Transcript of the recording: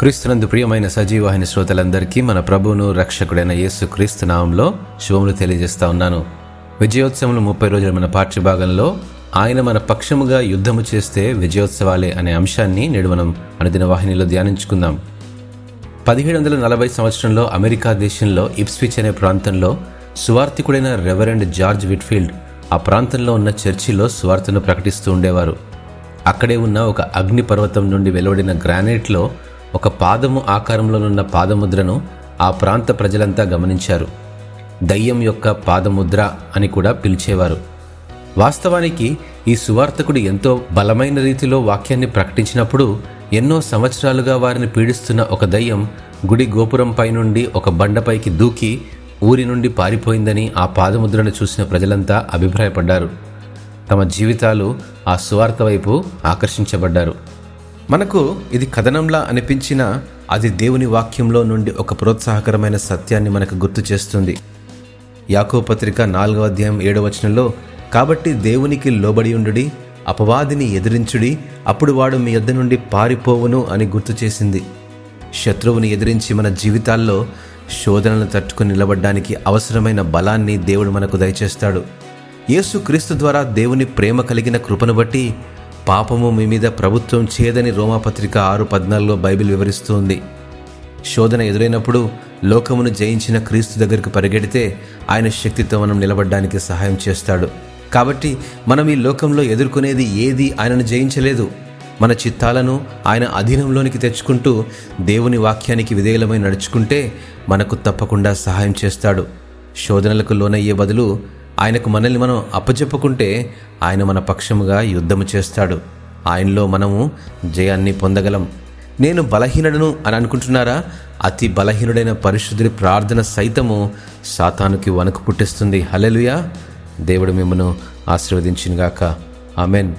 క్రీస్తునందు ప్రియమైన సజీవాహిని శ్రోతలందరికీ మన ప్రభువును రక్షకుడైన యేసు క్రీస్తు నామంలో శుభములు తెలియజేస్తా ఉన్నాను. విజయోత్సవంలో ముప్పై రోజుల మన పాఠ్యభాగంలో ఆయన మన పక్షముగా యుద్ధము చేస్తే విజయోత్సవాలే అనే అంశాన్ని నేడు మనం అనుదిన వాహినిలో ధ్యానించుకుందాం. పదిహేడు వందల నలభై సంవత్సరంలో అమెరికా దేశంలో ఇప్స్విచ్ అనే ప్రాంతంలో సువార్థికుడైన రెవరెండ్ జార్జ్ విట్ఫీల్డ్ ఆ ప్రాంతంలో ఉన్న చర్చిలో సువార్తను ప్రకటిస్తూ ఉండేవారు. అక్కడే ఉన్న ఒక అగ్నిపర్వతం నుండి వెలువడిన గ్రానైట్లో ఒక పాదము ఆకారంలోనున్న పాదముద్రను ఆ ప్రాంత ప్రజలంతా గమనించారు. దయ్యం యొక్క పాదముద్ర అని కూడా పిలిచేవారు. వాస్తవానికి ఈ సువార్తకుడు ఎంతో బలమైన రీతిలో వాక్యాన్ని ప్రకటించినప్పుడు ఎన్నో సంవత్సరాలుగా వారిని పీడిస్తున్న ఒక దయ్యం గుడి గోపురంపై నుండి ఒక బండపైకి దూకి ఊరి నుండి పారిపోయిందని ఆ పాదముద్రను చూసిన ప్రజలంతా అభిప్రాయపడ్డారు. తమ జీవితాలు ఆ సువార్త వైపు ఆకర్షించబడ్డారు. మనకు ఇది కథనంలా అనిపించినా అది దేవుని వాక్యంలో నుండి ఒక ప్రోత్సాహకరమైన సత్యాన్ని మనకు గుర్తు చేస్తుంది. యాకో పత్రిక నాలుగవ అధ్యాయం ఏడవ వచనంలో కాబట్టి దేవునికి లోబడి ఉండుడి అపవాదిని ఎదిరించుడి అప్పుడు వాడు మీ యొద్ద నుండి పారిపోవును అని గుర్తు చేసింది. శత్రువుని ఎదిరించి మన జీవితాల్లో శోధనలను తట్టుకుని నిలబడడానికి అవసరమైన బలాన్ని దేవుడు మనకు దయచేస్తాడు. యేసు క్రీస్తు ద్వారా దేవుని ప్రేమ కలిగిన కృపను బట్టి పాపము మీ మీద ప్రభుత్వం చేయదని రోమాపత్రిక ఆరు పద్నాలుగులో బైబిల్ వివరిస్తుంది. శోధన ఎదురైనప్పుడు లోకమును జయించిన క్రీస్తు దగ్గరికి పరిగెడితే ఆయన శక్తితో మనం నిలబడడానికి సహాయం చేస్తాడు. కాబట్టి మనం ఈ లోకంలో ఎదుర్కొనేది ఏది ఆయనను జయించలేదు. మన చిత్తాలను ఆయన అధీనంలోనికి తెచ్చుకుంటూ దేవుని వాక్యానికి విధేయులమై నడుచుకుంటే మనకు తప్పకుండా సహాయం చేస్తాడు. శోధనలకు లోనయ్యే బదులు ఆయనకు మనల్ని మనం అప్పచెప్పుకుంటే ఆయన మన పక్షముగా యుద్ధము చేస్తాడు. ఆయనలో మనము జయాన్ని పొందగలం. నేను బలహీనుడను అని అనుకుంటున్నారా? అతి బలహీనుడైన పరిశుద్ధుడి ప్రార్థన సైతము సాతానుకి వణుకు పుట్టిస్తుంది. హలెలుయా దేవుడు మిమ్మను ఆశీర్వదించినగాక. ఆమెన్.